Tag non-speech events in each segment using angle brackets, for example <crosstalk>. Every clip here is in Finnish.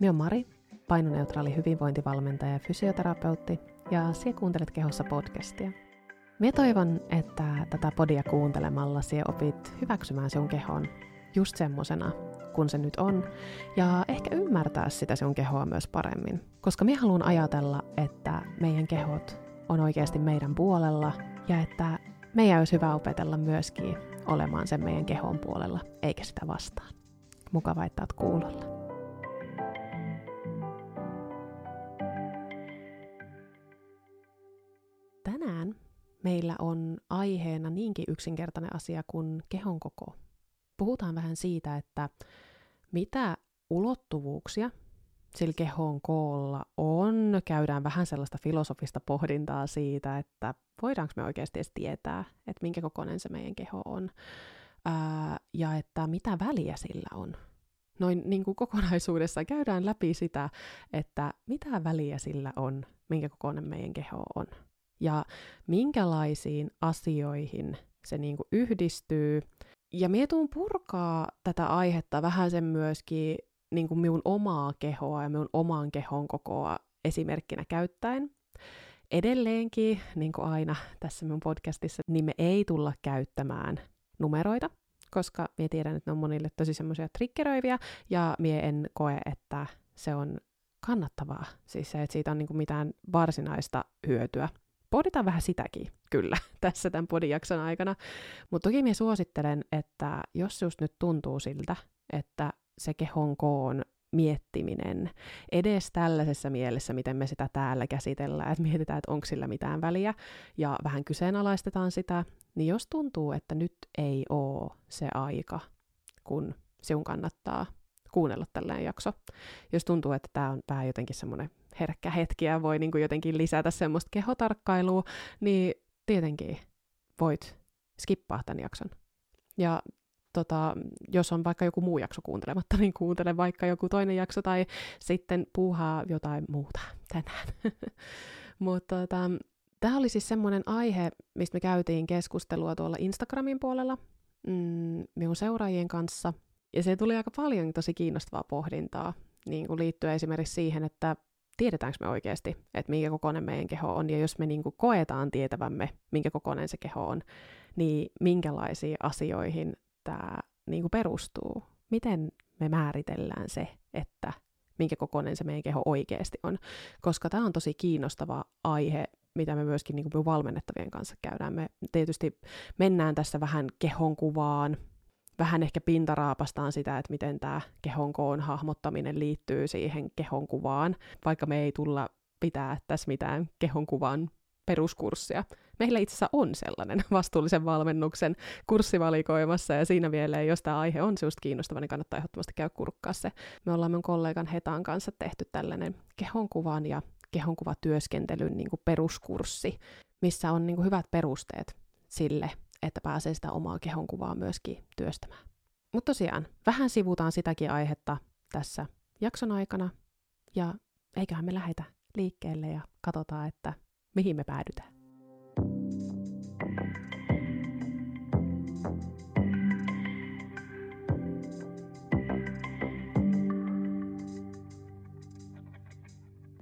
Minä Mari, painoneutraali hyvinvointivalmentaja ja fysioterapeutti, ja sinä kuuntelet Kehossa podcastia. Minä toivon, että tätä podia kuuntelemalla sinä opit hyväksymään sinun kehon just semmosena, kun se nyt on, ja ehkä ymmärtää sitä sinun kehoa myös paremmin. Koska minä haluan ajatella, että meidän kehot on oikeasti meidän puolella, ja että meidän olisi hyvä opetella myöskin olemaan sen meidän kehon puolella, eikä sitä vastaan. Mukava, että olet kuulolla. Meillä on aiheena niinkin yksinkertainen asia kuin kehon koko. Puhutaan vähän siitä, että mitä ulottuvuuksia sillä kehon koolla on. Käydään vähän sellaista filosofista pohdintaa siitä, että voidaanko me oikeasti edes tietää, että minkä kokoinen se meidän keho on. Ää, ja että mitä väliä sillä on. Noin niin kuin kokonaisuudessa käydään läpi sitä, että mitä väliä sillä on, minkä kokoinen meidän keho on ja minkälaisiin asioihin se niin kuin yhdistyy. Ja mietun purkaa tätä aihetta vähän sen myöskin niin kuin minun omaa kehoa ja minun oman kehon kokoa esimerkkinä käyttäen. Edelleenkin, niin kuin aina tässä minun podcastissa, niin me ei tulla käyttämään numeroita, koska minä tiedän, että ne on monille tosi semmoisia triggeröiviä, ja minä en koe, että se on kannattavaa. Siis se, että siitä on niin kuin mitään varsinaista hyötyä pohditaan vähän sitäkin, kyllä, <laughs> tässä tämän podijakson aikana. Mutta toki minä suosittelen, että jos just nyt tuntuu siltä, että se kehon koon miettiminen edes tällaisessa mielessä, miten me sitä täällä käsitellään, että mietitään, että onko sillä mitään väliä, ja vähän kyseenalaistetaan sitä, niin jos tuntuu, että nyt ei ole se aika, kun sinun kannattaa kuunnella tällainen jakso. Jos tuntuu, että tämä on vähän jotenkin semmoinen herkkä hetki ja voi niin kuin jotenkin lisätä semmoista kehotarkkailua, niin tietenkin voit skippaa tämän jakson. Ja tota, jos on vaikka joku muu jakso kuuntelematta, niin kuuntele vaikka joku toinen jakso tai sitten puuhaa jotain muuta tänään. <laughs> Mutta tota, tämä oli siis semmoinen aihe, mistä me käytiin keskustelua tuolla Instagramin puolella mm, minun seuraajien kanssa. Ja se tuli aika paljon tosi kiinnostavaa pohdintaa niin kuin liittyen esimerkiksi siihen, että tiedetäänkö me oikeasti, että minkä kokoinen meidän keho on, ja jos me niin kuin koetaan tietävämme, minkä kokoinen se keho on, niin minkälaisiin asioihin tämä niin kuin perustuu? Miten me määritellään se, että minkä kokoinen se meidän keho oikeasti on? Koska tämä on tosi kiinnostava aihe, mitä me myöskin niin kuin valmennettavien kanssa käydään. Me tietysti mennään tässä vähän kehon kuvaan, vähän ehkä pintaraapastaan sitä, että miten tämä kehon koon hahmottaminen liittyy siihen kehon kuvaan, vaikka me ei tulla pitää tässä mitään kehon kuvan peruskurssia. Meillä itse asiassa on sellainen <laughs> vastuullisen valmennuksen kurssivalikoimassa, ja siinä vielä, jos tämä aihe on sinusta kiinnostava, niin kannattaa ehdottomasti käydä kurkkaa se. Me ollaan mun kollegan Hetan kanssa tehty tällainen kehonkuvan ja kehonkuvatyöskentelyn niin kuin peruskurssi, missä on niin kuin hyvät perusteet sille, että pääsee sitä omaa kehonkuvaa myöskin työstämään. Mutta tosiaan, vähän sivutaan sitäkin aihetta tässä jakson aikana, ja eiköhän me lähetä liikkeelle ja katsotaan, että mihin me päädytään.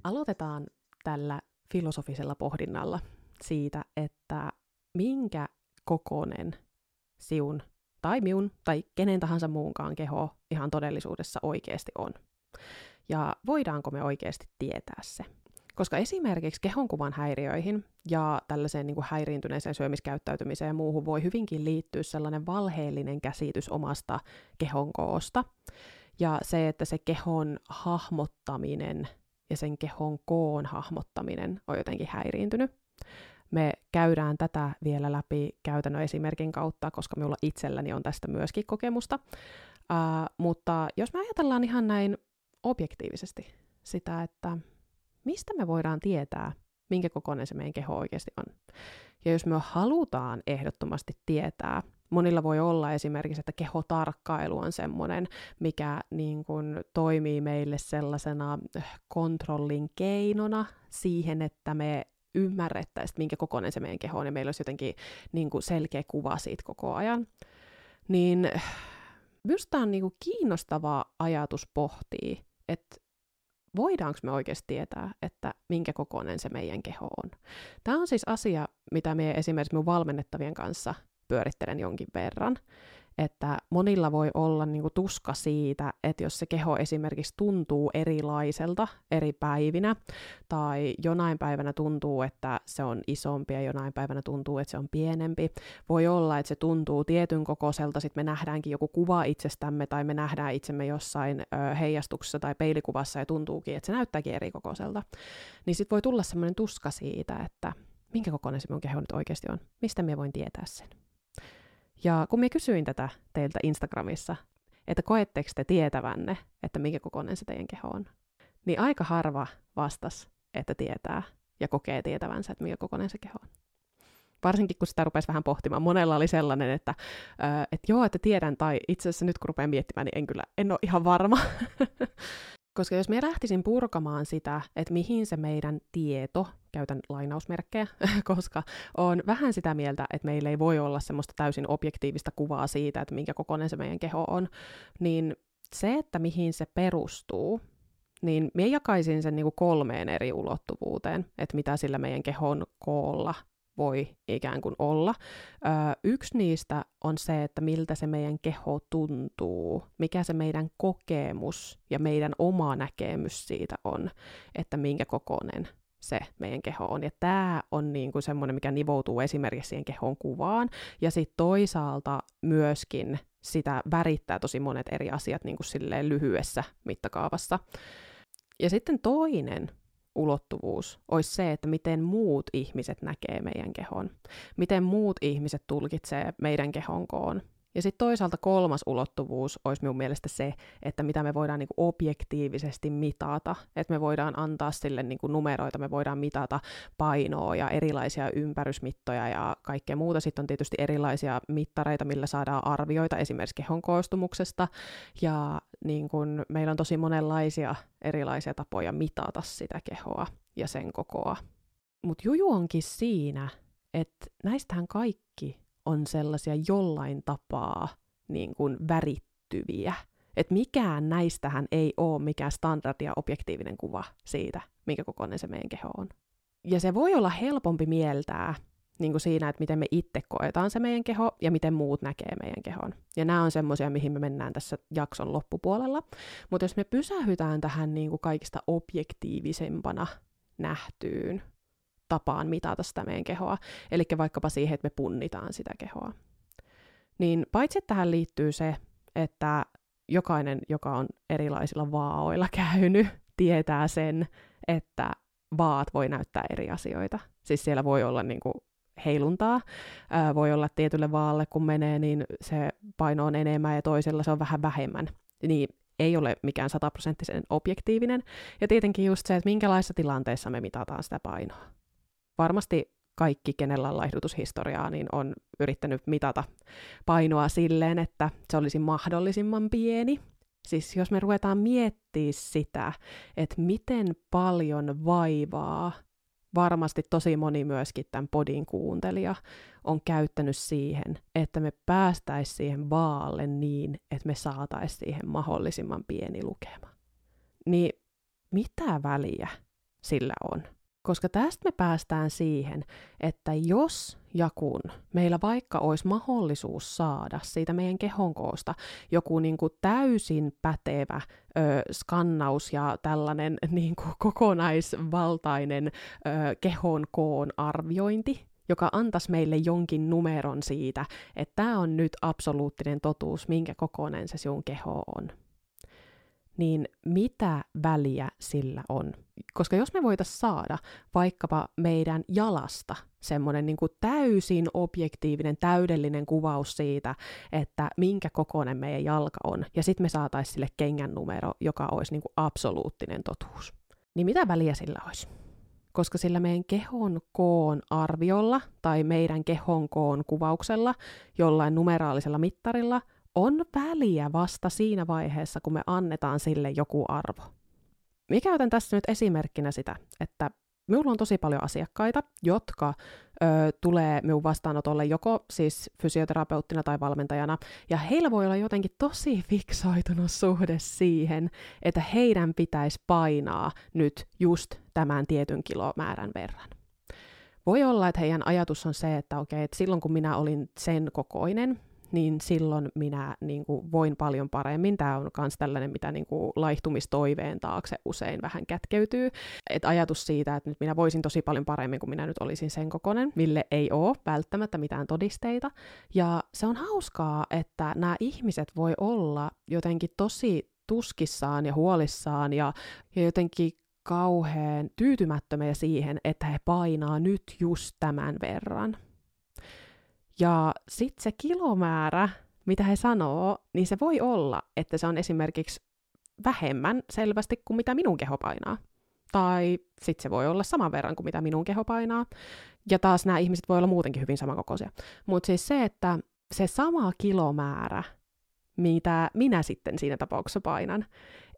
Aloitetaan tällä filosofisella pohdinnalla siitä, että minkä kokonen siun tai miun tai kenen tahansa muunkaan keho ihan todellisuudessa oikeasti on. Ja voidaanko me oikeasti tietää se? Koska esimerkiksi kehonkuvan häiriöihin ja tällaiseen niin kuin häiriintyneeseen syömiskäyttäytymiseen ja muuhun voi hyvinkin liittyä sellainen valheellinen käsitys omasta kehon koosta. Ja se, että se kehon hahmottaminen ja sen kehon koon hahmottaminen on jotenkin häiriintynyt. Me käydään tätä vielä läpi käytännön esimerkin kautta, koska minulla itselläni on tästä myöskin kokemusta. Uh, mutta jos me ajatellaan ihan näin objektiivisesti sitä, että mistä me voidaan tietää, minkä kokoinen se meidän keho oikeasti on. Ja jos me halutaan ehdottomasti tietää, monilla voi olla esimerkiksi, että kehotarkkailu on semmoinen, mikä niin kuin toimii meille sellaisena kontrollin keinona siihen, että me ymmärrettäisiin, minkä kokoinen se meidän keho on, ja meillä olisi jotenkin niin kuin selkeä kuva siitä koko ajan. Niin minusta on niin kuin kiinnostava ajatus pohtia, että voidaanko me oikeasti tietää, että minkä kokoinen se meidän keho on. Tämä on siis asia, mitä me esimerkiksi mun valmennettavien kanssa pyörittelen jonkin verran että monilla voi olla niin kuin tuska siitä, että jos se keho esimerkiksi tuntuu erilaiselta eri päivinä, tai jonain päivänä tuntuu, että se on isompi ja jonain päivänä tuntuu, että se on pienempi. Voi olla, että se tuntuu tietyn kokoiselta, sitten me nähdäänkin joku kuva itsestämme, tai me nähdään itsemme jossain ö, heijastuksessa tai peilikuvassa ja tuntuukin, että se näyttääkin eri kokoiselta. Niin sitten voi tulla semmoinen tuska siitä, että minkä kokoinen se mun keho nyt oikeasti on, mistä me voin tietää sen. Ja kun minä kysyin tätä teiltä Instagramissa, että koetteko te tietävänne, että minkä kokoinen se teidän keho on, niin aika harva vastas, että tietää ja kokee tietävänsä, että minkä kokoinen se keho on. Varsinkin kun sitä rupesi vähän pohtimaan. Monella oli sellainen, että, että joo, että tiedän, tai itse asiassa nyt kun rupean miettimään, niin en kyllä, en ole ihan varma. <laughs> Koska jos me lähtisin purkamaan sitä, että mihin se meidän tieto, käytän lainausmerkkejä, <laughs> koska on vähän sitä mieltä, että meillä ei voi olla semmoista täysin objektiivista kuvaa siitä, että minkä kokoinen se meidän keho on, niin se, että mihin se perustuu, niin minä jakaisin sen niin kuin kolmeen eri ulottuvuuteen, että mitä sillä meidän kehon koolla voi ikään kuin olla. Öö, yksi niistä on se, että miltä se meidän keho tuntuu, mikä se meidän kokemus ja meidän oma näkemys siitä on, että minkä kokoinen se meidän keho on. Ja tämä on niin kuin semmoinen, mikä nivoutuu esimerkiksi siihen kehon kuvaan. Ja sitten toisaalta myöskin sitä värittää tosi monet eri asiat niin kuin silleen lyhyessä mittakaavassa. Ja sitten toinen ulottuvuus olisi se, että miten muut ihmiset näkee meidän kehon. Miten muut ihmiset tulkitsee meidän kehon koon. Ja sitten toisaalta kolmas ulottuvuus olisi minun mielestä se, että mitä me voidaan niinku objektiivisesti mitata. Että me voidaan antaa sille niinku numeroita, me voidaan mitata painoa ja erilaisia ympärysmittoja ja kaikkea muuta. Sitten on tietysti erilaisia mittareita, millä saadaan arvioita esimerkiksi kehon koostumuksesta. Ja niin kun, meillä on tosi monenlaisia erilaisia tapoja mitata sitä kehoa ja sen kokoa. Mutta juju onkin siinä, että näistähän kaikki on sellaisia jollain tapaa niin kuin värittyviä. Että mikään näistähän ei ole mikään standardi ja objektiivinen kuva siitä, minkä kokoinen se meidän keho on. Ja se voi olla helpompi mieltää niin kuin siinä, että miten me itse koetaan se meidän keho ja miten muut näkee meidän kehon. Ja nämä on semmoisia, mihin me mennään tässä jakson loppupuolella. Mutta jos me pysähytään tähän niin kuin kaikista objektiivisempana nähtyyn tapaan mitata sitä meidän kehoa, eli vaikkapa siihen, että me punnitaan sitä kehoa. Niin paitsi, että tähän liittyy se, että jokainen, joka on erilaisilla vaaoilla käynyt, tietää sen, että vaat voi näyttää eri asioita. Siis siellä voi olla niin kuin heiluntaa. Ää, voi olla tietylle vaalle, kun menee, niin se paino on enemmän ja toisella se on vähän vähemmän. Niin ei ole mikään sataprosenttisen objektiivinen. Ja tietenkin just se, että minkälaisissa tilanteissa me mitataan sitä painoa varmasti kaikki, kenellä on laihdutushistoriaa, niin on yrittänyt mitata painoa silleen, että se olisi mahdollisimman pieni. Siis jos me ruvetaan miettimään sitä, että miten paljon vaivaa varmasti tosi moni myöskin tämän podin kuuntelija on käyttänyt siihen, että me päästäisiin siihen vaalle niin, että me saataisiin siihen mahdollisimman pieni lukema. Niin mitä väliä sillä on? Koska tästä me päästään siihen, että jos ja kun meillä vaikka olisi mahdollisuus saada siitä meidän kehon koosta joku niin kuin täysin pätevä ö, skannaus ja tällainen <laughs> niin kuin kokonaisvaltainen ö, kehon koon arviointi, joka antaisi meille jonkin numeron siitä, että tämä on nyt absoluuttinen totuus, minkä kokoinen se sun keho on niin mitä väliä sillä on? Koska jos me voitaisiin saada vaikkapa meidän jalasta semmoinen niin kuin täysin objektiivinen, täydellinen kuvaus siitä, että minkä kokoinen meidän jalka on, ja sitten me saataisiin sille kengän numero, joka olisi niin kuin absoluuttinen totuus. Niin mitä väliä sillä olisi? koska sillä meidän kehon koon arviolla tai meidän kehon koon kuvauksella jollain numeraalisella mittarilla – on väliä vasta siinä vaiheessa, kun me annetaan sille joku arvo. Mikä käytän tässä nyt esimerkkinä sitä, että minulla on tosi paljon asiakkaita, jotka ö, tulee minun vastaanotolle joko siis fysioterapeuttina tai valmentajana, ja heillä voi olla jotenkin tosi fiksoitunut suhde siihen, että heidän pitäisi painaa nyt just tämän tietyn kilomäärän verran. Voi olla, että heidän ajatus on se, että okei, että silloin kun minä olin sen kokoinen, niin silloin minä niin kuin, voin paljon paremmin. Tämä on myös tällainen, mitä niin kuin, laihtumistoiveen taakse usein vähän kätkeytyy. Et ajatus siitä, että nyt minä voisin tosi paljon paremmin kuin minä nyt olisin sen kokonen, mille ei ole välttämättä mitään todisteita. Ja se on hauskaa, että nämä ihmiset voi olla jotenkin tosi tuskissaan ja huolissaan ja, ja jotenkin kauhean tyytymättömiä siihen, että he painaa nyt just tämän verran. Ja sitten se kilomäärä, mitä he sanoo, niin se voi olla, että se on esimerkiksi vähemmän selvästi kuin mitä minun keho painaa. Tai sitten se voi olla saman verran kuin mitä minun keho painaa. Ja taas nämä ihmiset voi olla muutenkin hyvin samankokoisia. Mutta siis se, että se sama kilomäärä, mitä minä sitten siinä tapauksessa painan,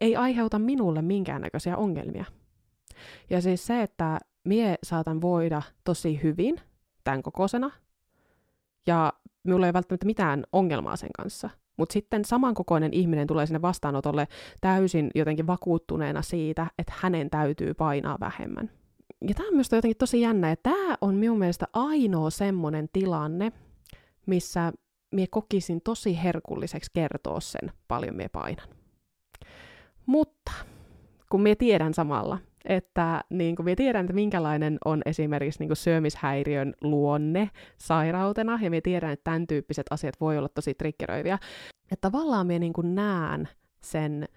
ei aiheuta minulle minkäännäköisiä ongelmia. Ja siis se, että mie saatan voida tosi hyvin tämän kokoisena, ja minulla ei välttämättä mitään ongelmaa sen kanssa. Mutta sitten samankokoinen ihminen tulee sinne vastaanotolle täysin jotenkin vakuuttuneena siitä, että hänen täytyy painaa vähemmän. Ja tämä on myös jotenkin tosi jännä, että tämä on minun mielestä ainoa semmoinen tilanne, missä mie kokisin tosi herkulliseksi kertoa sen, paljon mie painan. Mutta kun mie tiedän samalla, että niin kuin, tiedän, että minkälainen on esimerkiksi niin kuin syömishäiriön luonne sairautena, ja me tiedän, että tämän tyyppiset asiat voi olla tosi triggeröiviä. Että tavallaan minä niin näen sen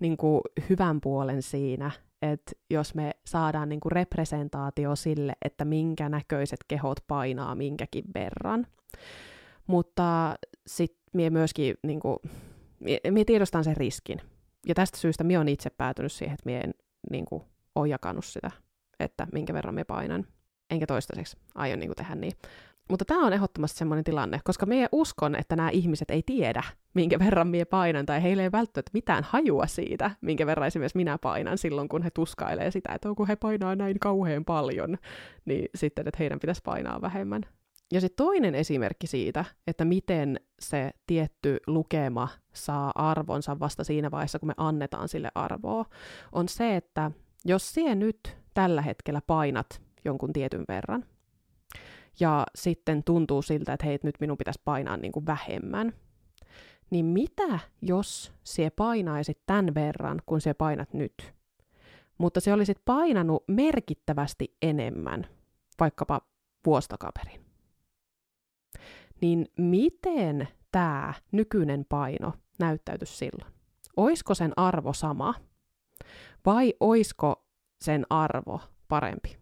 niin kuin hyvän puolen siinä, että jos me saadaan niin kuin representaatio sille, että minkä näköiset kehot painaa minkäkin verran. Mutta sitten minä myöskin niin kuin, mie, tiedostan sen riskin. Ja tästä syystä minä olen itse päätynyt siihen, että minä en niin kuin, ole jakanut sitä, että minkä verran me painan. Enkä toistaiseksi aion niin tehdä niin. Mutta tämä on ehdottomasti sellainen tilanne, koska me uskon, että nämä ihmiset ei tiedä, minkä verran mie painan, tai heille ei välttämättä mitään hajua siitä, minkä verran esimerkiksi minä painan silloin, kun he tuskailee sitä, että kun he painaa näin kauhean paljon, niin sitten, että heidän pitäisi painaa vähemmän. Ja sitten toinen esimerkki siitä, että miten se tietty lukema saa arvonsa vasta siinä vaiheessa, kun me annetaan sille arvoa, on se, että jos sinä nyt tällä hetkellä painat jonkun tietyn verran, ja sitten tuntuu siltä, että hei, nyt minun pitäisi painaa niin kuin vähemmän, niin mitä jos sinä painaisit tämän verran, kun sinä painat nyt? Mutta se olisit painanut merkittävästi enemmän, vaikkapa vuostakaperin. Niin miten tämä nykyinen paino näyttäytyisi silloin? Oisko sen arvo sama – vai oisko sen arvo parempi?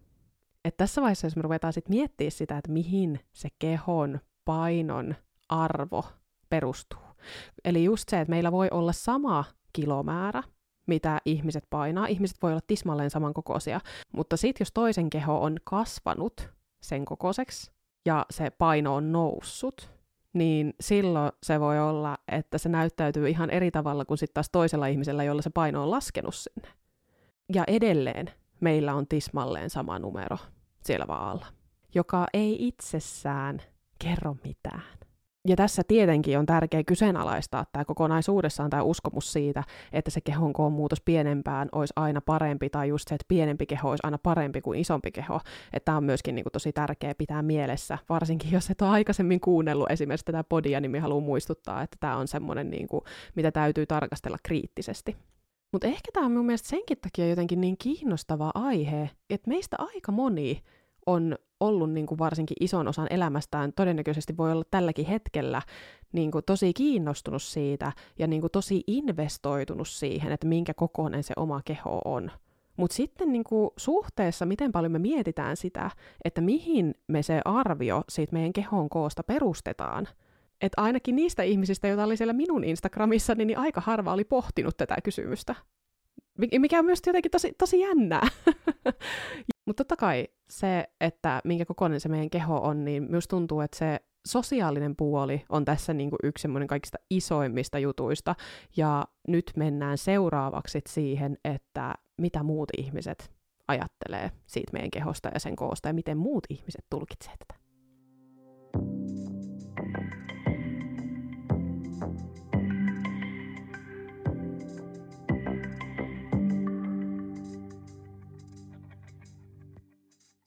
Et tässä vaiheessa, jos me ruvetaan sitten miettimään sitä, että mihin se kehon painon arvo perustuu. Eli just se, että meillä voi olla sama kilomäärä, mitä ihmiset painaa. Ihmiset voi olla tismalleen samankokoisia, mutta sitten jos toisen keho on kasvanut sen kokoiseksi ja se paino on noussut, niin silloin se voi olla, että se näyttäytyy ihan eri tavalla kuin sitten taas toisella ihmisellä, jolla se paino on laskenut sinne. Ja edelleen meillä on tismalleen sama numero siellä vaalla, joka ei itsessään kerro mitään. Ja tässä tietenkin on tärkeää kyseenalaistaa tämä kokonaisuudessaan tämä uskomus siitä, että se kehon koon muutos pienempään olisi aina parempi, tai just se, että pienempi keho olisi aina parempi kuin isompi keho. Että tämä on myöskin niin kuin, tosi tärkeää pitää mielessä, varsinkin jos et ole aikaisemmin kuunnellut esimerkiksi tätä podia, niin haluan muistuttaa, että tämä on semmoinen, niin kuin, mitä täytyy tarkastella kriittisesti. Mutta ehkä tämä on mun mielestä senkin takia jotenkin niin kiinnostava aihe, että meistä aika moni on ollut niin kuin varsinkin ison osan elämästään, todennäköisesti voi olla tälläkin hetkellä niin kuin tosi kiinnostunut siitä ja niin kuin tosi investoitunut siihen, että minkä kokoinen se oma keho on. Mutta sitten niin kuin suhteessa, miten paljon me mietitään sitä, että mihin me se arvio siitä meidän kehon koosta perustetaan – että ainakin niistä ihmisistä, joita oli siellä minun Instagramissa, niin aika harva oli pohtinut tätä kysymystä. Mikä on myös jotenkin tosi, tosi jännää. <laughs> Mutta totta kai se, että minkä kokoinen se meidän keho on, niin myös tuntuu, että se sosiaalinen puoli on tässä niin kuin yksi semmoinen kaikista isoimmista jutuista. Ja nyt mennään seuraavaksi siihen, että mitä muut ihmiset ajattelee siitä meidän kehosta ja sen koosta ja miten muut ihmiset tulkitsevat tätä.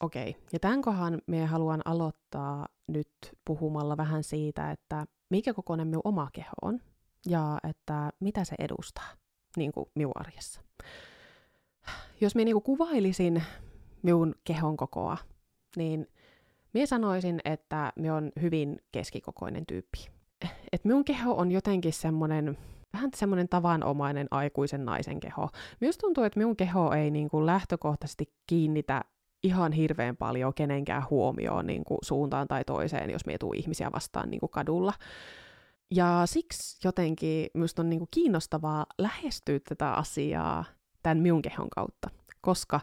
Okei, okay. ja tämän kohan me haluan aloittaa nyt puhumalla vähän siitä, että mikä kokoinen minun oma keho on ja että mitä se edustaa niin kuin minun arjessa. Jos minä niin kuvailisin minun kehon kokoa, niin minä sanoisin, että minä on hyvin keskikokoinen tyyppi. Et minun keho on jotenkin semmoinen vähän semmoinen tavanomainen aikuisen naisen keho. Minusta tuntuu, että minun keho ei niin kuin lähtökohtaisesti kiinnitä ihan hirveän paljon kenenkään huomioon niin kuin suuntaan tai toiseen, jos mietuu ihmisiä vastaan niin kuin kadulla. Ja siksi jotenkin minusta on niin kuin kiinnostavaa lähestyä tätä asiaa tämän minun kehon kautta, koska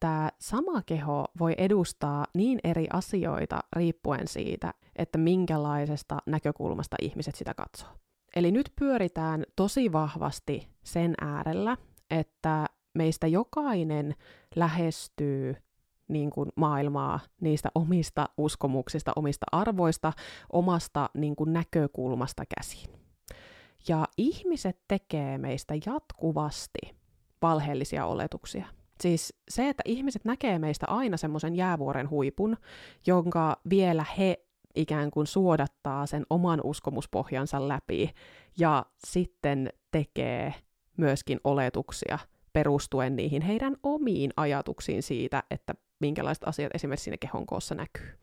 tämä sama keho voi edustaa niin eri asioita riippuen siitä, että minkälaisesta näkökulmasta ihmiset sitä katsoo. Eli nyt pyöritään tosi vahvasti sen äärellä, että meistä jokainen lähestyy niin kuin maailmaa niistä omista uskomuksista, omista arvoista, omasta niin kuin näkökulmasta käsin. Ja ihmiset tekee meistä jatkuvasti valheellisia oletuksia. Siis se, että ihmiset näkee meistä aina semmoisen jäävuoren huipun, jonka vielä he ikään kuin suodattaa sen oman uskomuspohjansa läpi ja sitten tekee myöskin oletuksia perustuen niihin heidän omiin ajatuksiin siitä, että minkälaiset asiat esimerkiksi siinä kehon koossa näkyy.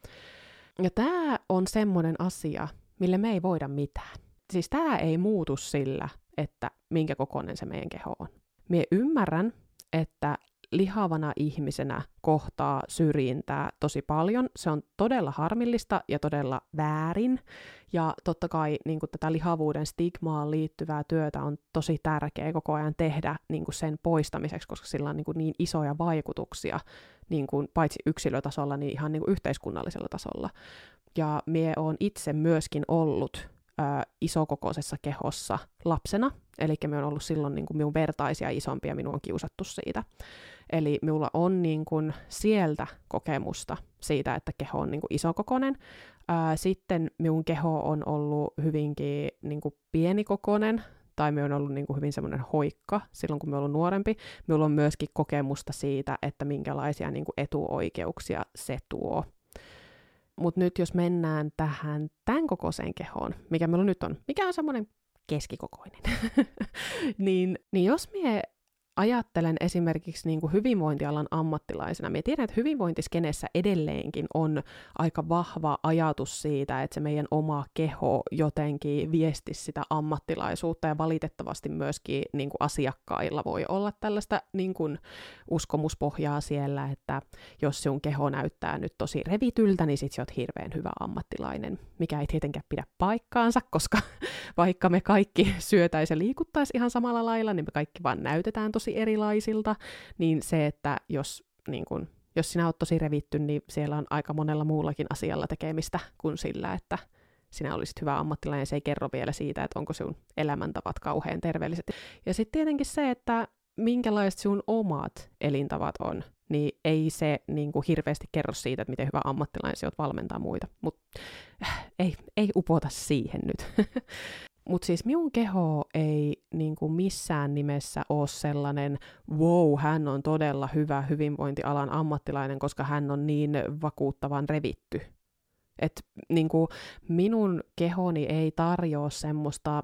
Ja tämä on semmoinen asia, mille me ei voida mitään. Siis tämä ei muutu sillä, että minkä kokoinen se meidän keho on. Mie ymmärrän, että lihavana ihmisenä kohtaa syrjintää tosi paljon. Se on todella harmillista ja todella väärin. Ja totta kai niin kuin tätä lihavuuden stigmaan liittyvää työtä on tosi tärkeää koko ajan tehdä niin kuin sen poistamiseksi, koska sillä on niin, kuin niin isoja vaikutuksia niin kuin paitsi yksilötasolla, niin ihan niin kuin yhteiskunnallisella tasolla. Ja mie on itse myöskin ollut isokokoisessa kehossa lapsena, eli me on ollut silloin niin kuin minun vertaisia isompia, minua on kiusattu siitä. Eli minulla on niin kuin sieltä kokemusta siitä, että keho on niin kuin isokokoinen. Ää, sitten minun keho on ollut hyvinkin niin kuin pienikokoinen, tai me on ollut niin kuin hyvin semmoinen hoikka silloin, kun me ollut nuorempi. Minulla on myöskin kokemusta siitä, että minkälaisia niin kuin etuoikeuksia se tuo. Mutta nyt jos mennään tähän tämän kokoiseen kehoon, mikä meillä nyt on, mikä on semmoinen keskikokoinen, <laughs> niin, niin jos me ajattelen esimerkiksi niin kuin hyvinvointialan ammattilaisena, me tiedän, että hyvinvointiskenessä edelleenkin on aika vahva ajatus siitä, että se meidän oma keho jotenkin viestisi sitä ammattilaisuutta, ja valitettavasti myöskin niin kuin asiakkailla voi olla tällaista niin kuin uskomuspohjaa siellä, että jos sun keho näyttää nyt tosi revityltä, niin sit sä oot hirveän hyvä ammattilainen, mikä ei tietenkään pidä paikkaansa, koska vaikka me kaikki syötäisiin ja liikuttaisiin ihan samalla lailla, niin me kaikki vaan näytetään tosi tosi erilaisilta, niin se, että jos, niin kun, jos sinä olet tosi revitty, niin siellä on aika monella muullakin asialla tekemistä kuin sillä, että sinä olisit hyvä ammattilainen, se ei kerro vielä siitä, että onko sinun elämäntavat kauhean terveelliset. Ja sitten tietenkin se, että minkälaiset sinun omat elintavat on, niin ei se niin kuin hirveästi kerro siitä, että miten hyvä ammattilainen sinä valmentaa muita. Mutta äh, ei, ei upota siihen nyt. <laughs> Mutta siis minun keho ei niin kuin missään nimessä ole sellainen, wow, hän on todella hyvä hyvinvointialan ammattilainen, koska hän on niin vakuuttavan revitty. Et niin kuin minun kehoni ei tarjoa semmoista,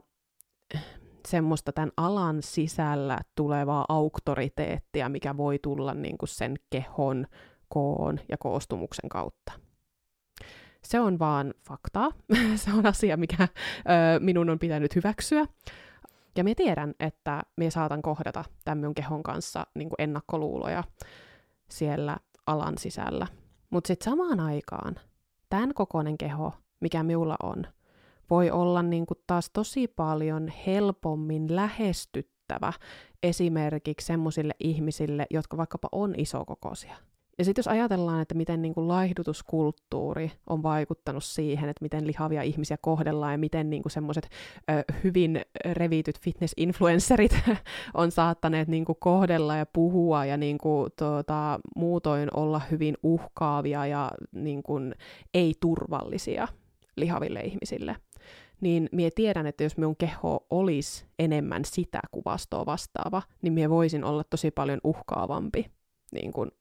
semmoista tämän alan sisällä tulevaa auktoriteettia, mikä voi tulla niin kuin sen kehon, koon ja koostumuksen kautta. Se on vaan faktaa. <laughs> se on asia, mikä ö, minun on pitänyt hyväksyä. Ja minä tiedän, että minä saatan kohdata tämän minun kehon kanssa niin kuin ennakkoluuloja siellä alan sisällä. Mutta sitten samaan aikaan tämän kokoinen keho, mikä minulla on, voi olla niin kuin taas tosi paljon helpommin lähestyttävä esimerkiksi semmoisille ihmisille, jotka vaikkapa on isokokoisia. Ja sitten jos ajatellaan, että miten niin kuin laihdutuskulttuuri on vaikuttanut siihen, että miten lihavia ihmisiä kohdellaan ja miten niin semmoiset hyvin revityt fitness-influencerit <laughs> on saattaneet niin kuin kohdella ja puhua ja niin kuin, tuota, muutoin olla hyvin uhkaavia ja niin kuin, ei-turvallisia lihaville ihmisille, niin mie tiedän, että jos minun keho olisi enemmän sitä kuvastoa vastaava, niin mie voisin olla tosi paljon uhkaavampi niin kuin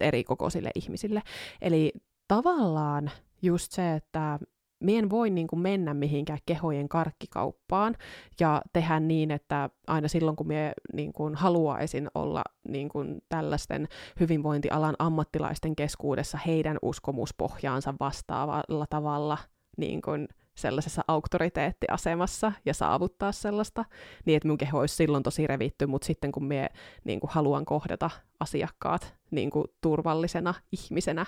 eri kokoisille ihmisille. Eli tavallaan just se, että mien voi niin kuin mennä mihinkään kehojen karkkikauppaan ja tehdä niin, että aina silloin kun mie niin kuin haluaisin olla niin kuin tällaisten hyvinvointialan ammattilaisten keskuudessa heidän uskomuspohjaansa vastaavalla tavalla niin kuin sellaisessa auktoriteettiasemassa ja saavuttaa sellaista, niin että mun keho olisi silloin tosi revitty, mutta sitten kun mie niin kuin haluan kohdata asiakkaat niin kuin turvallisena ihmisenä,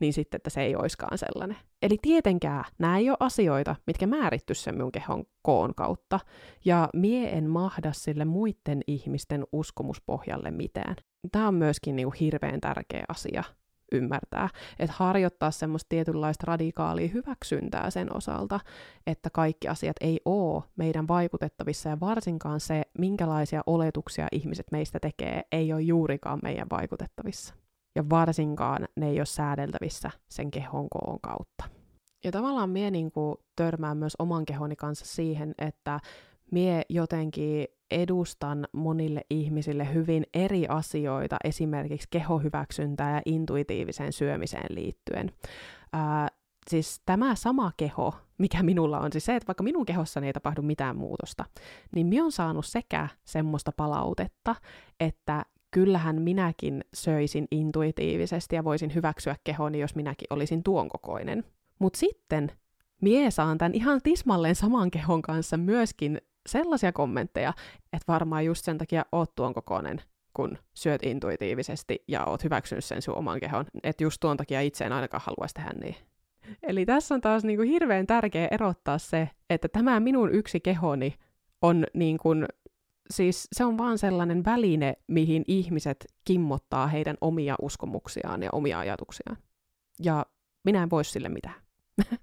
niin sitten, että se ei oiskaan sellainen. Eli tietenkään nämä ei ole asioita, mitkä määritty sen mun kehon koon kautta, ja mie en mahda sille muiden ihmisten uskomuspohjalle mitään. Tämä on myöskin niin kuin hirveän tärkeä asia ymmärtää. Että harjoittaa semmoista tietynlaista radikaalia hyväksyntää sen osalta, että kaikki asiat ei ole meidän vaikutettavissa ja varsinkaan se, minkälaisia oletuksia ihmiset meistä tekee, ei ole juurikaan meidän vaikutettavissa. Ja varsinkaan ne ei ole säädeltävissä sen kehon koon kautta. Ja tavallaan mie niin törmään myös oman kehoni kanssa siihen, että mie jotenkin edustan monille ihmisille hyvin eri asioita, esimerkiksi kehohyväksyntää ja intuitiiviseen syömiseen liittyen. Ää, siis tämä sama keho, mikä minulla on, siis se, että vaikka minun kehossani ei tapahdu mitään muutosta, niin minä on saanut sekä semmoista palautetta, että kyllähän minäkin söisin intuitiivisesti ja voisin hyväksyä kehoni, jos minäkin olisin tuon kokoinen. Mutta sitten mie saan tämän ihan tismalleen saman kehon kanssa myöskin sellaisia kommentteja, että varmaan just sen takia oot tuon kokoinen, kun syöt intuitiivisesti ja oot hyväksynyt sen sun oman kehon, että just tuon takia itse en ainakaan haluaisi tehdä niin. Eli tässä on taas niin kuin hirveän tärkeä erottaa se, että tämä minun yksi kehoni on niin kuin, siis se on vaan sellainen väline, mihin ihmiset kimmottaa heidän omia uskomuksiaan ja omia ajatuksiaan. Ja minä en voi sille mitään. <laughs>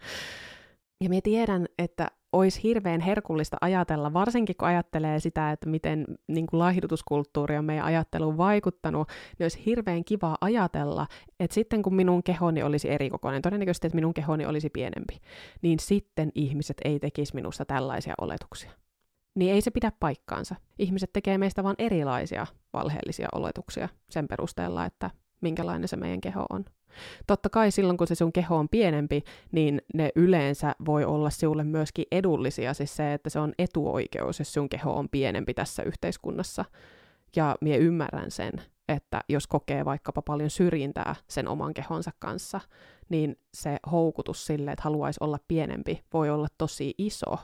ja minä tiedän, että olisi hirveän herkullista ajatella, varsinkin kun ajattelee sitä, että miten niin kuin laihdutuskulttuuri on meidän ajatteluun vaikuttanut, niin olisi hirveän kiva ajatella, että sitten kun minun kehoni olisi erikokoinen, todennäköisesti, että minun kehoni olisi pienempi, niin sitten ihmiset ei tekisi minusta tällaisia oletuksia. Niin ei se pidä paikkaansa. Ihmiset tekee meistä vain erilaisia valheellisia oletuksia sen perusteella, että minkälainen se meidän keho on. Totta kai silloin, kun se sun keho on pienempi, niin ne yleensä voi olla sinulle myöskin edullisia, siis se, että se on etuoikeus, jos sun keho on pienempi tässä yhteiskunnassa. Ja minä ymmärrän sen, että jos kokee vaikkapa paljon syrjintää sen oman kehonsa kanssa, niin se houkutus sille, että haluaisi olla pienempi, voi olla tosi iso.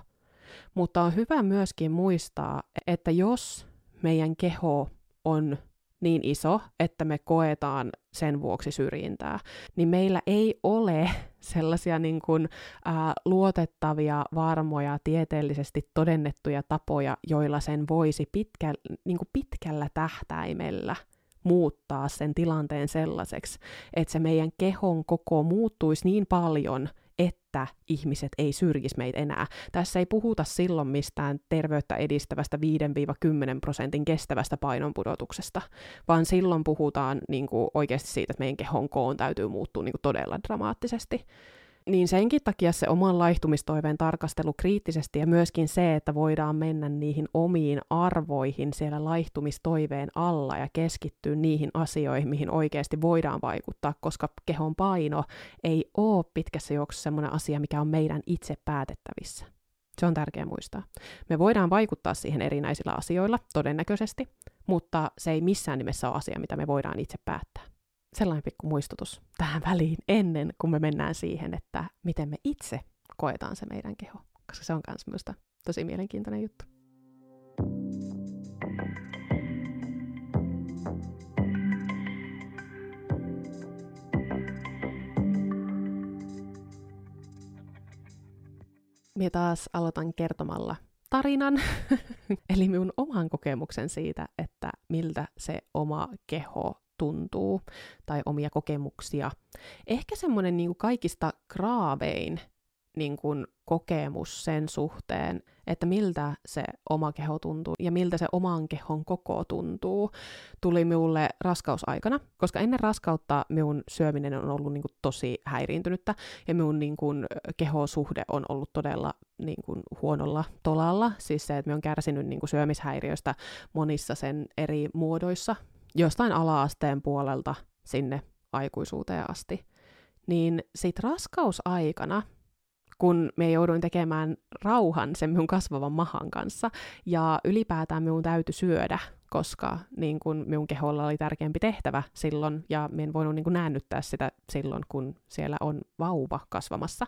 Mutta on hyvä myöskin muistaa, että jos meidän keho on niin iso, että me koetaan sen vuoksi syrjintää, niin meillä ei ole <laughs> sellaisia niin kuin, ää, luotettavia, varmoja, tieteellisesti todennettuja tapoja, joilla sen voisi pitkä, niin kuin pitkällä tähtäimellä muuttaa sen tilanteen sellaiseksi, että se meidän kehon koko muuttuisi niin paljon, että ihmiset ei syrjisi meitä enää. Tässä ei puhuta silloin mistään terveyttä edistävästä 5-10 prosentin kestävästä painonpudotuksesta, vaan silloin puhutaan niin kuin oikeasti siitä, että meidän kehon koon täytyy muuttua niin kuin todella dramaattisesti. Niin senkin takia se oman laihtumistoiveen tarkastelu kriittisesti ja myöskin se, että voidaan mennä niihin omiin arvoihin siellä laihtumistoiveen alla ja keskittyä niihin asioihin, mihin oikeasti voidaan vaikuttaa, koska kehon paino ei ole pitkässä juoksussa sellainen asia, mikä on meidän itse päätettävissä. Se on tärkeää muistaa. Me voidaan vaikuttaa siihen erinäisillä asioilla, todennäköisesti, mutta se ei missään nimessä ole asia, mitä me voidaan itse päättää sellainen pikku muistutus tähän väliin ennen kuin me mennään siihen, että miten me itse koetaan se meidän keho, koska se on myös minusta tosi mielenkiintoinen juttu. Minä taas aloitan kertomalla tarinan, <laughs> eli minun oman kokemuksen siitä, että miltä se oma keho tuntuu tai omia kokemuksia. Ehkä semmoinen niin kaikista graavein niin kuin kokemus sen suhteen, että miltä se oma keho tuntuu ja miltä se oman kehon koko tuntuu, tuli minulle raskausaikana, koska ennen raskautta minun syöminen on ollut niin kuin tosi häiriintynyttä ja minun niin kuin kehosuhde on ollut todella niin kuin huonolla tolalla, siis se, että minä olen kärsinyt niin kuin syömishäiriöistä monissa sen eri muodoissa, jostain ala-asteen puolelta sinne aikuisuuteen asti. Niin sit raskausaikana kun me jouduin tekemään rauhan sen minun kasvavan mahan kanssa, ja ylipäätään minun täytyy syödä, koska niin kun minun keholla oli tärkeämpi tehtävä silloin, ja minä en voinut niin kun näännyttää sitä silloin, kun siellä on vauva kasvamassa.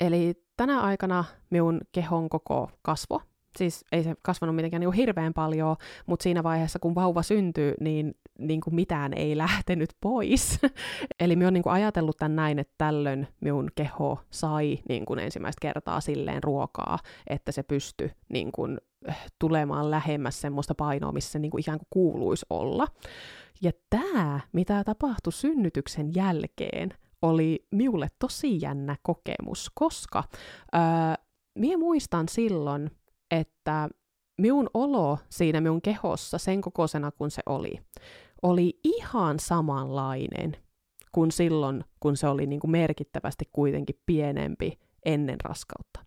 Eli tänä aikana minun kehon koko kasvo, siis ei se kasvanut mitenkään niin hirveän paljon, mutta siinä vaiheessa, kun vauva syntyy, niin, niin kuin mitään ei lähtenyt pois. <laughs> Eli minä olen niin kuin ajatellut tämän näin, että tällöin minun keho sai niin kuin ensimmäistä kertaa silleen ruokaa, että se pystyi niin kuin, eh, tulemaan lähemmäs semmoista painoa, missä se niin kuin ikään kuin kuuluisi olla. Ja tämä, mitä tapahtui synnytyksen jälkeen, oli minulle tosi jännä kokemus, koska öö, minä muistan silloin, että minun olo siinä minun kehossa sen kokoisena kuin se oli, oli ihan samanlainen kuin silloin, kun se oli niin kuin merkittävästi kuitenkin pienempi ennen raskautta.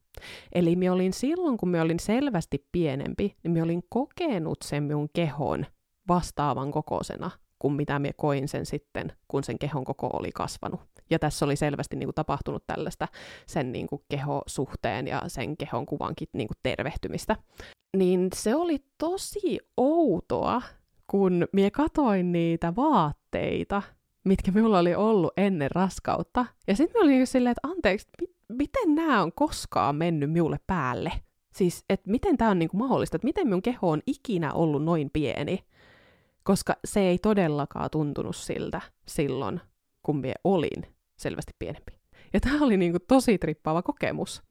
Eli minä olin silloin, kun minä olin selvästi pienempi, niin minä olin kokenut sen minun kehon vastaavan kokoisena kuin mitä minä koin sen sitten, kun sen kehon koko oli kasvanut. Ja tässä oli selvästi niin kuin, tapahtunut tällaista sen niin kuin, kehosuhteen ja sen kehon kuvankin niin kuin, tervehtymistä. Niin se oli tosi outoa, kun minä katoin niitä vaatteita, mitkä minulla oli ollut ennen raskautta. Ja sitten minä olin silleen, että anteeksi, mit, miten nämä on koskaan mennyt minulle päälle? Siis, että miten tämä on niinku mahdollista, että miten minun keho on ikinä ollut noin pieni? Koska se ei todellakaan tuntunut siltä silloin, kun minä olin selvästi pienempi. Ja tämä oli niinku tosi trippaava kokemus.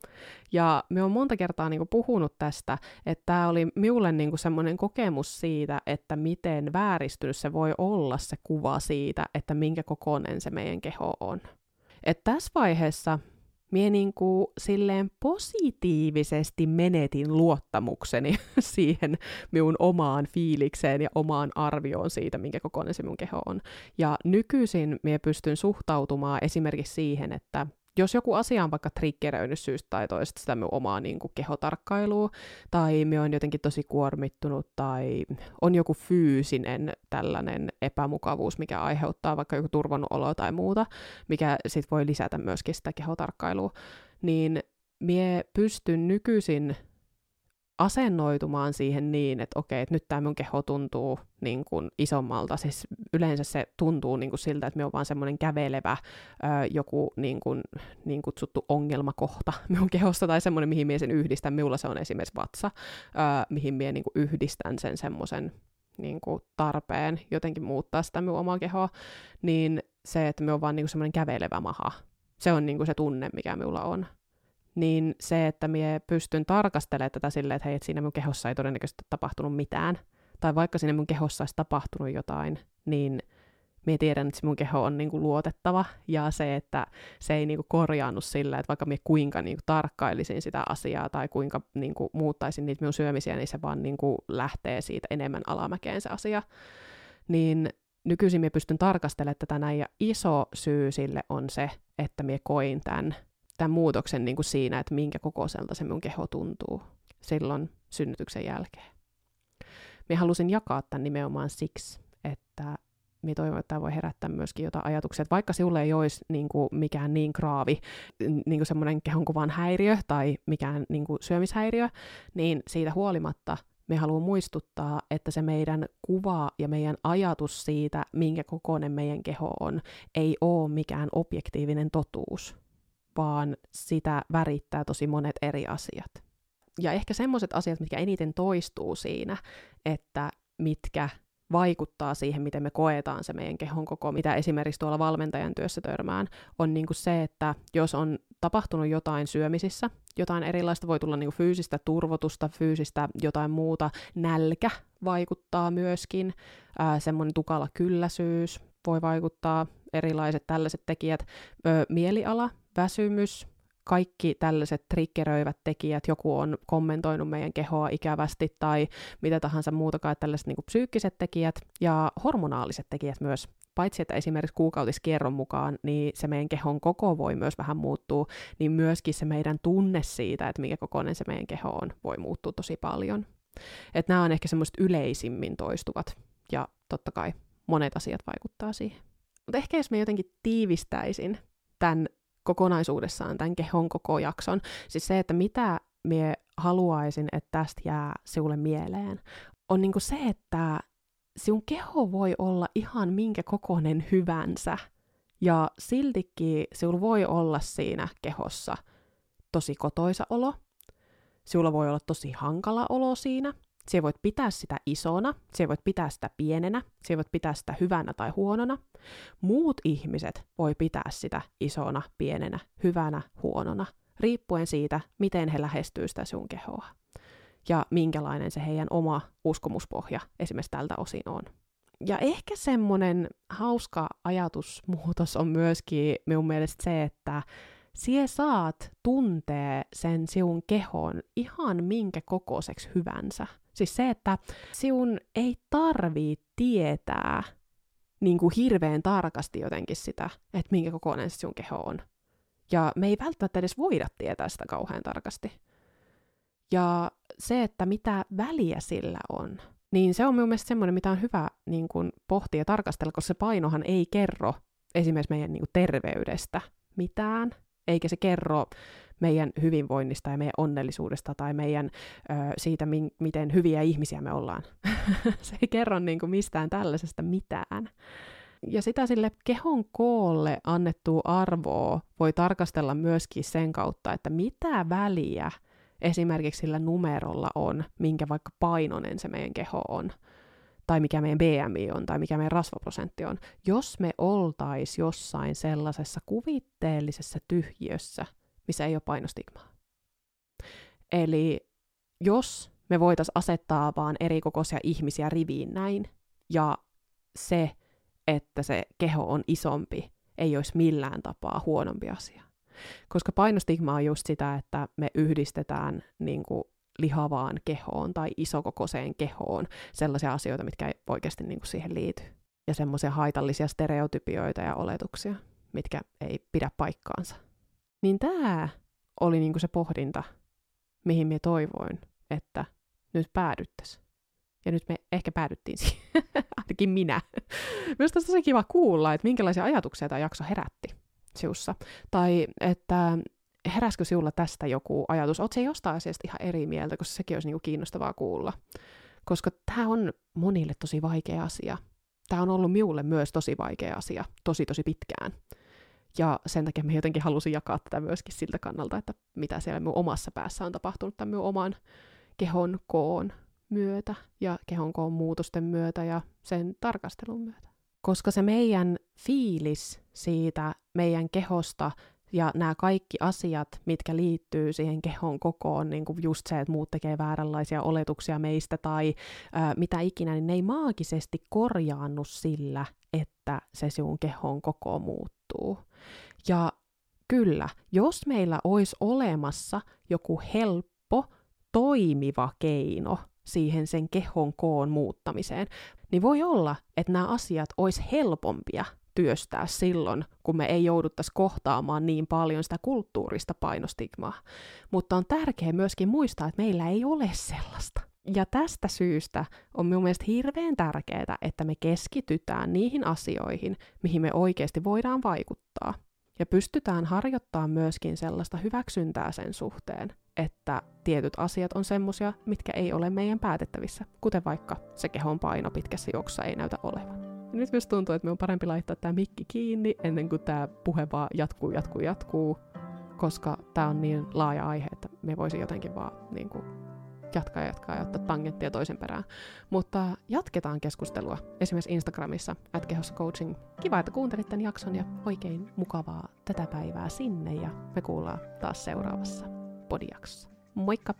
Ja me on monta kertaa niinku puhunut tästä, että tämä oli minulle niinku semmoinen kokemus siitä, että miten vääristynyt se voi olla se kuva siitä, että minkä kokoinen se meidän keho on. Et tässä vaiheessa mie niinku silleen positiivisesti menetin luottamukseni <laughs> siihen minun omaan fiilikseen ja omaan arvioon siitä, minkä kokoinen se minun keho on. Ja nykyisin mie pystyn suhtautumaan esimerkiksi siihen, että jos joku asia on vaikka triggeröinyt syystä tai toista sitä minun omaa niin kuin, kehotarkkailua, tai me on jotenkin tosi kuormittunut, tai on joku fyysinen tällainen epämukavuus, mikä aiheuttaa vaikka joku turvannut olo tai muuta, mikä sit voi lisätä myöskin sitä kehotarkkailua, niin mie pystyn nykyisin asennoitumaan siihen niin, että okei, että nyt tämä mun keho tuntuu niin kuin isommalta. Siis yleensä se tuntuu niin kuin siltä, että me on vaan semmoinen kävelevä ö, joku niin, kuin, niin kutsuttu ongelmakohta <laughs> minun kehossa tai semmoinen, mihin minä sen yhdistän. Minulla se on esimerkiksi vatsa, ö, mihin minä niin kuin yhdistän sen semmoisen niin kuin tarpeen jotenkin muuttaa sitä minun omaa kehoa, niin se, että me on vaan niin kuin semmoinen kävelevä maha, se on niin kuin se tunne, mikä minulla on niin se, että minä pystyn tarkastelemaan tätä silleen, että hei, että siinä mun kehossa ei todennäköisesti tapahtunut mitään, tai vaikka siinä mun kehossa olisi tapahtunut jotain, niin minä tiedän, että se mun keho on niinku luotettava, ja se, että se ei niinku korjaannut sillä, että vaikka minä kuinka niinku tarkkailisin sitä asiaa tai kuinka niinku muuttaisin niitä minun syömisiä, niin se vaan niinku lähtee siitä enemmän alamäkeen se asia. Niin nykyisin minä pystyn tarkastelemaan tätä näin, ja iso syy sille on se, että minä koin tämän tämän muutoksen niin kuin siinä, että minkä kokoiselta se mun keho tuntuu silloin synnytyksen jälkeen. Minä halusin jakaa tämän nimenomaan siksi, että minä toivon, että tämä voi herättää myöskin jotain ajatuksia, että vaikka sinulle ei olisi niin kuin, mikään niin kraavi, niin kuin semmoinen kehonkuvan häiriö tai mikään niin kuin, syömishäiriö, niin siitä huolimatta me haluamme muistuttaa, että se meidän kuva ja meidän ajatus siitä, minkä kokoinen meidän keho on, ei ole mikään objektiivinen totuus, vaan sitä värittää tosi monet eri asiat. Ja ehkä semmoiset asiat, mitkä eniten toistuu siinä, että mitkä vaikuttaa siihen, miten me koetaan se meidän kehon koko, mitä esimerkiksi tuolla valmentajan työssä törmään, on niin kuin se, että jos on tapahtunut jotain syömisissä, jotain erilaista, voi tulla niin kuin fyysistä turvotusta, fyysistä jotain muuta, nälkä vaikuttaa myöskin, semmoinen tukala kylläisyys, voi vaikuttaa, erilaiset tällaiset tekijät, ö, mieliala, väsymys, kaikki tällaiset triggeröivät tekijät, joku on kommentoinut meidän kehoa ikävästi tai mitä tahansa muutakaan, tällaiset niin psyykkiset tekijät ja hormonaaliset tekijät myös. Paitsi että esimerkiksi kuukautiskierron mukaan, niin se meidän kehon koko voi myös vähän muuttua, niin myöskin se meidän tunne siitä, että mikä kokoinen se meidän keho on, voi muuttua tosi paljon. Että nämä on ehkä semmoiset yleisimmin toistuvat, ja totta kai monet asiat vaikuttaa siihen. Mutta ehkä jos me jotenkin tiivistäisin tämän kokonaisuudessaan tämän kehon koko jakson. Siis se, että mitä mie haluaisin, että tästä jää sinulle mieleen, on niinku se, että sinun keho voi olla ihan minkä kokoinen hyvänsä. Ja siltikin sinulla voi olla siinä kehossa tosi kotoisa olo. Sinulla voi olla tosi hankala olo siinä. Sinä voit pitää sitä isona, sinä voit pitää sitä pienenä, sinä voit pitää sitä hyvänä tai huonona. Muut ihmiset voi pitää sitä isona, pienenä, hyvänä, huonona, riippuen siitä, miten he lähestyy sitä sun kehoa. Ja minkälainen se heidän oma uskomuspohja esimerkiksi tältä osin on. Ja ehkä semmoinen hauska ajatusmuutos on myöskin minun mielestä se, että sie saat tuntee sen siun kehon ihan minkä kokoiseksi hyvänsä. Siis se, että siun ei tarvii tietää niin kuin hirveän tarkasti jotenkin sitä, että minkä kokoinen sinun keho on. Ja me ei välttämättä edes voida tietää sitä kauhean tarkasti. Ja se, että mitä väliä sillä on, niin se on minun mielestä semmoinen, mitä on hyvä niin kuin, pohtia ja tarkastella, koska se painohan ei kerro esimerkiksi meidän niin kuin, terveydestä mitään, eikä se kerro meidän hyvinvoinnista ja meidän onnellisuudesta tai meidän ö, siitä, mi- miten hyviä ihmisiä me ollaan. <laughs> se ei kerro niin kuin mistään tällaisesta mitään. Ja sitä sille kehon koolle annettua arvoa voi tarkastella myöskin sen kautta, että mitä väliä esimerkiksi sillä numerolla on, minkä vaikka painonen se meidän keho on, tai mikä meidän BMI on, tai mikä meidän rasvaprosentti on. Jos me oltais jossain sellaisessa kuvitteellisessa tyhjiössä, missä ei ole painostigmaa. Eli jos me voitaisiin asettaa vaan eri kokoisia ihmisiä riviin näin, ja se, että se keho on isompi, ei olisi millään tapaa huonompi asia. Koska painostigma on just sitä, että me yhdistetään niin kuin, lihavaan kehoon tai isokokoiseen kehoon sellaisia asioita, mitkä ei oikeasti niin kuin, siihen liity. Ja semmoisia haitallisia stereotypioita ja oletuksia, mitkä ei pidä paikkaansa. Niin tämä oli niinku se pohdinta, mihin me toivoin, että nyt päädyttäisiin. Ja nyt me ehkä päädyttiin <laughs> siihen, ainakin minä. Myös on tosi kiva kuulla, että minkälaisia ajatuksia tämä jakso herätti siussa. Tai että heräskö sinulla tästä joku ajatus? Oletko se jostain asiasta ihan eri mieltä, koska sekin olisi niinku kiinnostavaa kuulla. Koska tämä on monille tosi vaikea asia. Tämä on ollut minulle myös tosi vaikea asia, tosi tosi pitkään. Ja sen takia mä jotenkin halusin jakaa tätä myöskin siltä kannalta, että mitä siellä minun omassa päässä on tapahtunut tämän minun oman kehon koon myötä ja kehon koon muutosten myötä ja sen tarkastelun myötä. Koska se meidän fiilis siitä meidän kehosta ja nämä kaikki asiat, mitkä liittyy siihen kehon kokoon, niin kuin just se, että muut tekee vääränlaisia oletuksia meistä tai ää, mitä ikinä, niin ne ei maagisesti korjaannu sillä, että se sinun kehon koko muuttuu. Ja kyllä, jos meillä olisi olemassa joku helppo, toimiva keino siihen sen kehon koon muuttamiseen, niin voi olla, että nämä asiat olisi helpompia työstää silloin, kun me ei jouduttaisi kohtaamaan niin paljon sitä kulttuurista painostigmaa. Mutta on tärkeää myöskin muistaa, että meillä ei ole sellaista. Ja tästä syystä on minun mielestä hirveän tärkeää, että me keskitytään niihin asioihin, mihin me oikeasti voidaan vaikuttaa. Ja pystytään harjoittamaan myöskin sellaista hyväksyntää sen suhteen, että tietyt asiat on semmosia, mitkä ei ole meidän päätettävissä, kuten vaikka se kehon paino pitkässä juoksussa ei näytä olevan. Ja nyt myös tuntuu, että me on parempi laittaa tämä mikki kiinni ennen kuin tämä puhe vaan jatkuu, jatkuu, jatkuu, koska tämä on niin laaja aihe, että me voisi jotenkin vaan niin kuin, jatkaa ja jatkaa ja ottaa tangenttia toisen perään. Mutta jatketaan keskustelua esimerkiksi Instagramissa, at coaching. Kiva, että kuuntelit tämän jakson ja oikein mukavaa tätä päivää sinne ja me kuullaan taas seuraavassa podijaksossa. Moikka!